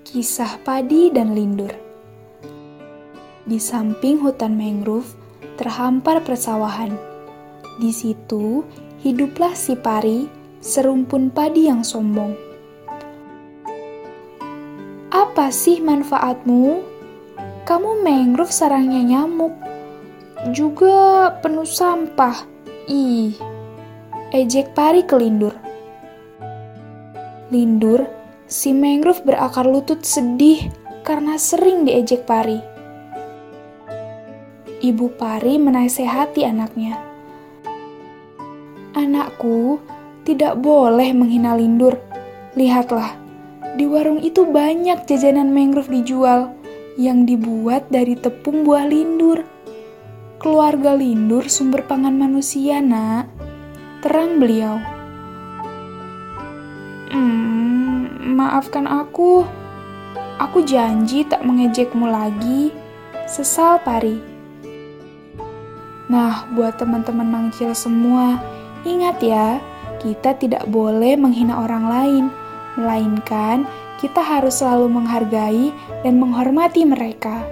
Kisah Padi dan Lindur Di samping hutan mangrove, terhampar persawahan. Di situ, hiduplah si pari, serumpun padi yang sombong. Apa sih manfaatmu? Kamu mangrove sarangnya nyamuk. Juga penuh sampah. Ih, ejek pari ke lindur. Lindur, si mangrove berakar lutut sedih karena sering diejek pari. Ibu pari menasehati anaknya. Anakku, tidak boleh menghina lindur. Lihatlah, di warung itu banyak jajanan mangrove dijual yang dibuat dari tepung buah lindur. Keluarga lindur sumber pangan manusia, nak. Terang beliau. Hmm, maafkan aku. Aku janji tak mengejekmu lagi. Sesal pari. Nah, buat teman-teman mangcil semua, ingat ya, kita tidak boleh menghina orang lain, melainkan kita harus selalu menghargai dan menghormati mereka.